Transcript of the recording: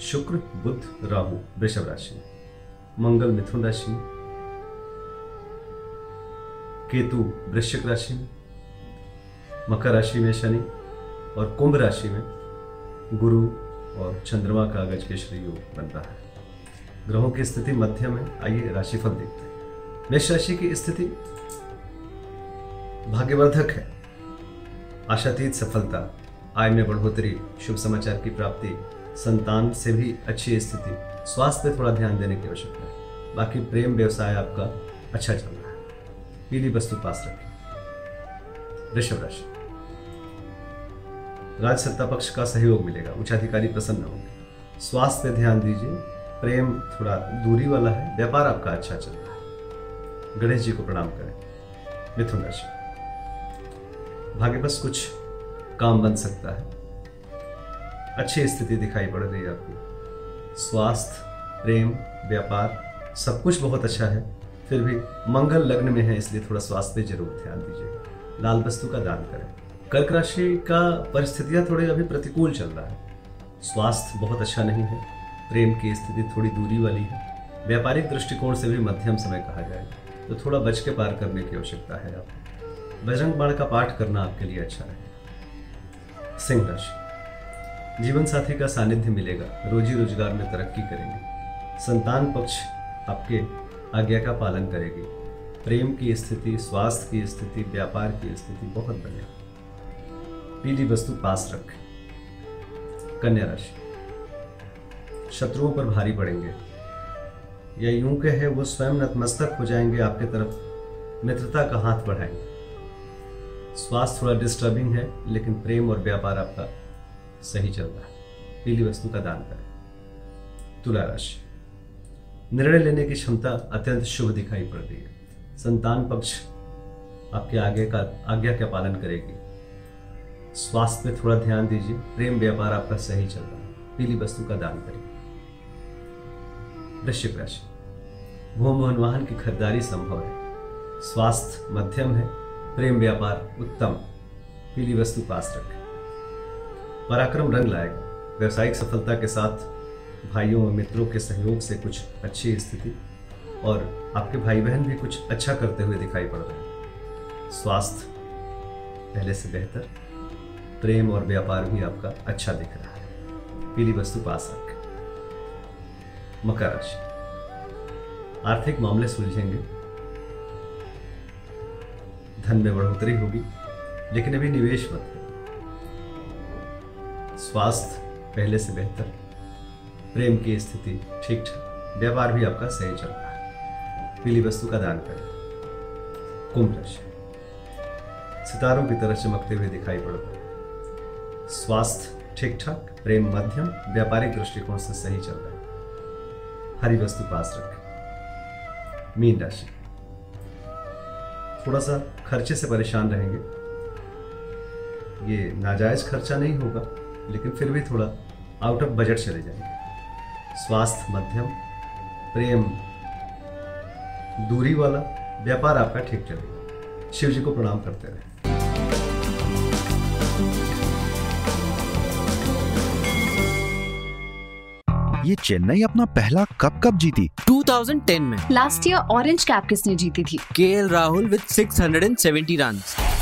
शुक्र, बुध, राहु, वृषभ राशि। मंगल, मिथुन राशि। केतु, वृश्चिक राशि। में मकर राशि में शनि और कुंभ राशि में गुरु और चंद्रमा का गज के श्री योग बन रहा है। ग्रहों की स्थिति मध्यम है आइए राशिफल देखते हैं। मेष राशि की स्थिति भाग्यवर्धक है। आशातीत सफलता, आय में बढ़ोतरी, शुभ समाचार की प्राप्ति संतान से भी अच्छी स्थिति। स्वास्थ्य पे थोड़ा ध्यान देने की आवश्यकता है। बाकी प्रेम व्यवसाय आपका अच्छा चल रहा है। पीली वस्तु पास रखें। वृषभ राशि। राज सत्ता पक्ष का सहयोग मिलेगा। उच्चाधिकारी प्रसन्न होंगे। स्वास्थ्य पे ध्यान दीजिए। प्रेम थोड़ा दूरी वाला है। व्यापार आपका अच्छा चल रहा है। गणेश जी को प्रणाम करें। मिथुन राशि। भाग्य बस कुछ काम बन सकता है। अच्छी स्थिति दिखाई पड़ रही है आपकी। स्वास्थ्य, प्रेम, व्यापार, सब कुछ बहुत अच्छा है। फिर भी मंगल लग्न में है, इसलिए थोड़ा स्वास्थ्य पे ज़रूर ध्यान दीजिएगा। लाल वस्तु का दान करें। कर्क राशि का परिस्थितियाँ थोड़े अभी प्रतिकूल चल रहा है। स्वास्थ्य बहुत अच्छा नहीं है, प्रेम की स्थिति थोड़ी दूरी वाली है। व्यापारिक दृष्टिकोण से भी मध्यम समय कहा जाए तो थोड़ा बच के पार करने की आवश्यकता है आपको। बजरंग बाण का पाठ करना आपके लिए अच्छा रहेगा सिंह राशि। जीवन साथी का सानिध्य मिलेगा। रोजी रोज़गार में तरक्की करेंगे। संतान पक्ष आपके आज्ञा का पालन करेगी। प्रेम की स्थिति, स्वास्थ्य की स्थिति, व्यापार की स्थिति बहुत बढ़िया। पीली वस्तु पास रखें। कन्या राशि। शत्रुओं पर भारी पड़ेंगे। या यूँ कहे, वो स्वयं नतमस्तक हो जाएँगे, आपके तरफ़ मित्रता का हाथ बढ़ाएँगे। स्वास्थ्य थोड़ा डिस्टर्बिंग है, लेकिन प्रेम और व्यापार आपका सही चल रहा है। पीली वस्तु का दान करें। तुला राशि। निर्णय लेने की क्षमता अत्यंत शुभ दिखाई पड़ रही है। संतान पक्ष आपके आगे का, आज्ञा का पालन करेगी। स्वास्थ्य पे थोड़ा ध्यान दीजिए। प्रेम व्यापार आपका सही चल रहा है। पीली वस्तु का दान करिए वृश्चिक राशि। भूम मोहन वाहन की खरीदारी संभव है। स्वास्थ्य मध्यम है। प्रेम व्यापार उत्तम। पीली वस्तु पास रखें। पराक्रम रंग लाएगा व्यवसायिक सफलता के साथ भाइयों और मित्रों के सहयोग से कुछ अच्छी स्थिति और आपके भाई बहन भी कुछ अच्छा करते हुए दिखाई पड़ रहे हैं। स्वास्थ्य पहले से बेहतर, प्रेम और व्यापार भी आपका अच्छा दिख रहा है। पीली वस्तु पास रखें। मकर राशि। आर्थिक मामले सुलझेंगे। धन में बढ़ोतरी होगी, लेकिन अभी निवेश मत करें। स्वास्थ्य पहले से बेहतर। प्रेम की स्थिति ठीक ठाक। व्यापार भी आपका सही चल रहा है। पीली वस्तु का दान करें। कुंभ राशि। सितारों की तरह चमकते हुए दिखाई पड़ हैं। स्वास्थ्य ठीक ठाक, प्रेम मध्यम, व्यापारिक दृष्टिकोण से सही चल रहा है। हरी वस्तु पास रखें। मीन राशि। थोड़ा सा खर्चे से परेशान रहेंगे। ये नाजायज खर्चा नहीं होगा। लेकिन फिर भी थोड़ा आउट ऑफ़ बजट चले जाएँगे। स्वास्थ्य मध्यम प्रेम दूरी वाला व्यापार आपका ठीक चलेगा। शिव जी को प्रणाम करते रहे। ये चेन्नई अपना पहला कप कब जीती। 2010 में। लास्ट ईयर ऑरेंज कैप किसने जीती थी? K Rahul with 670 run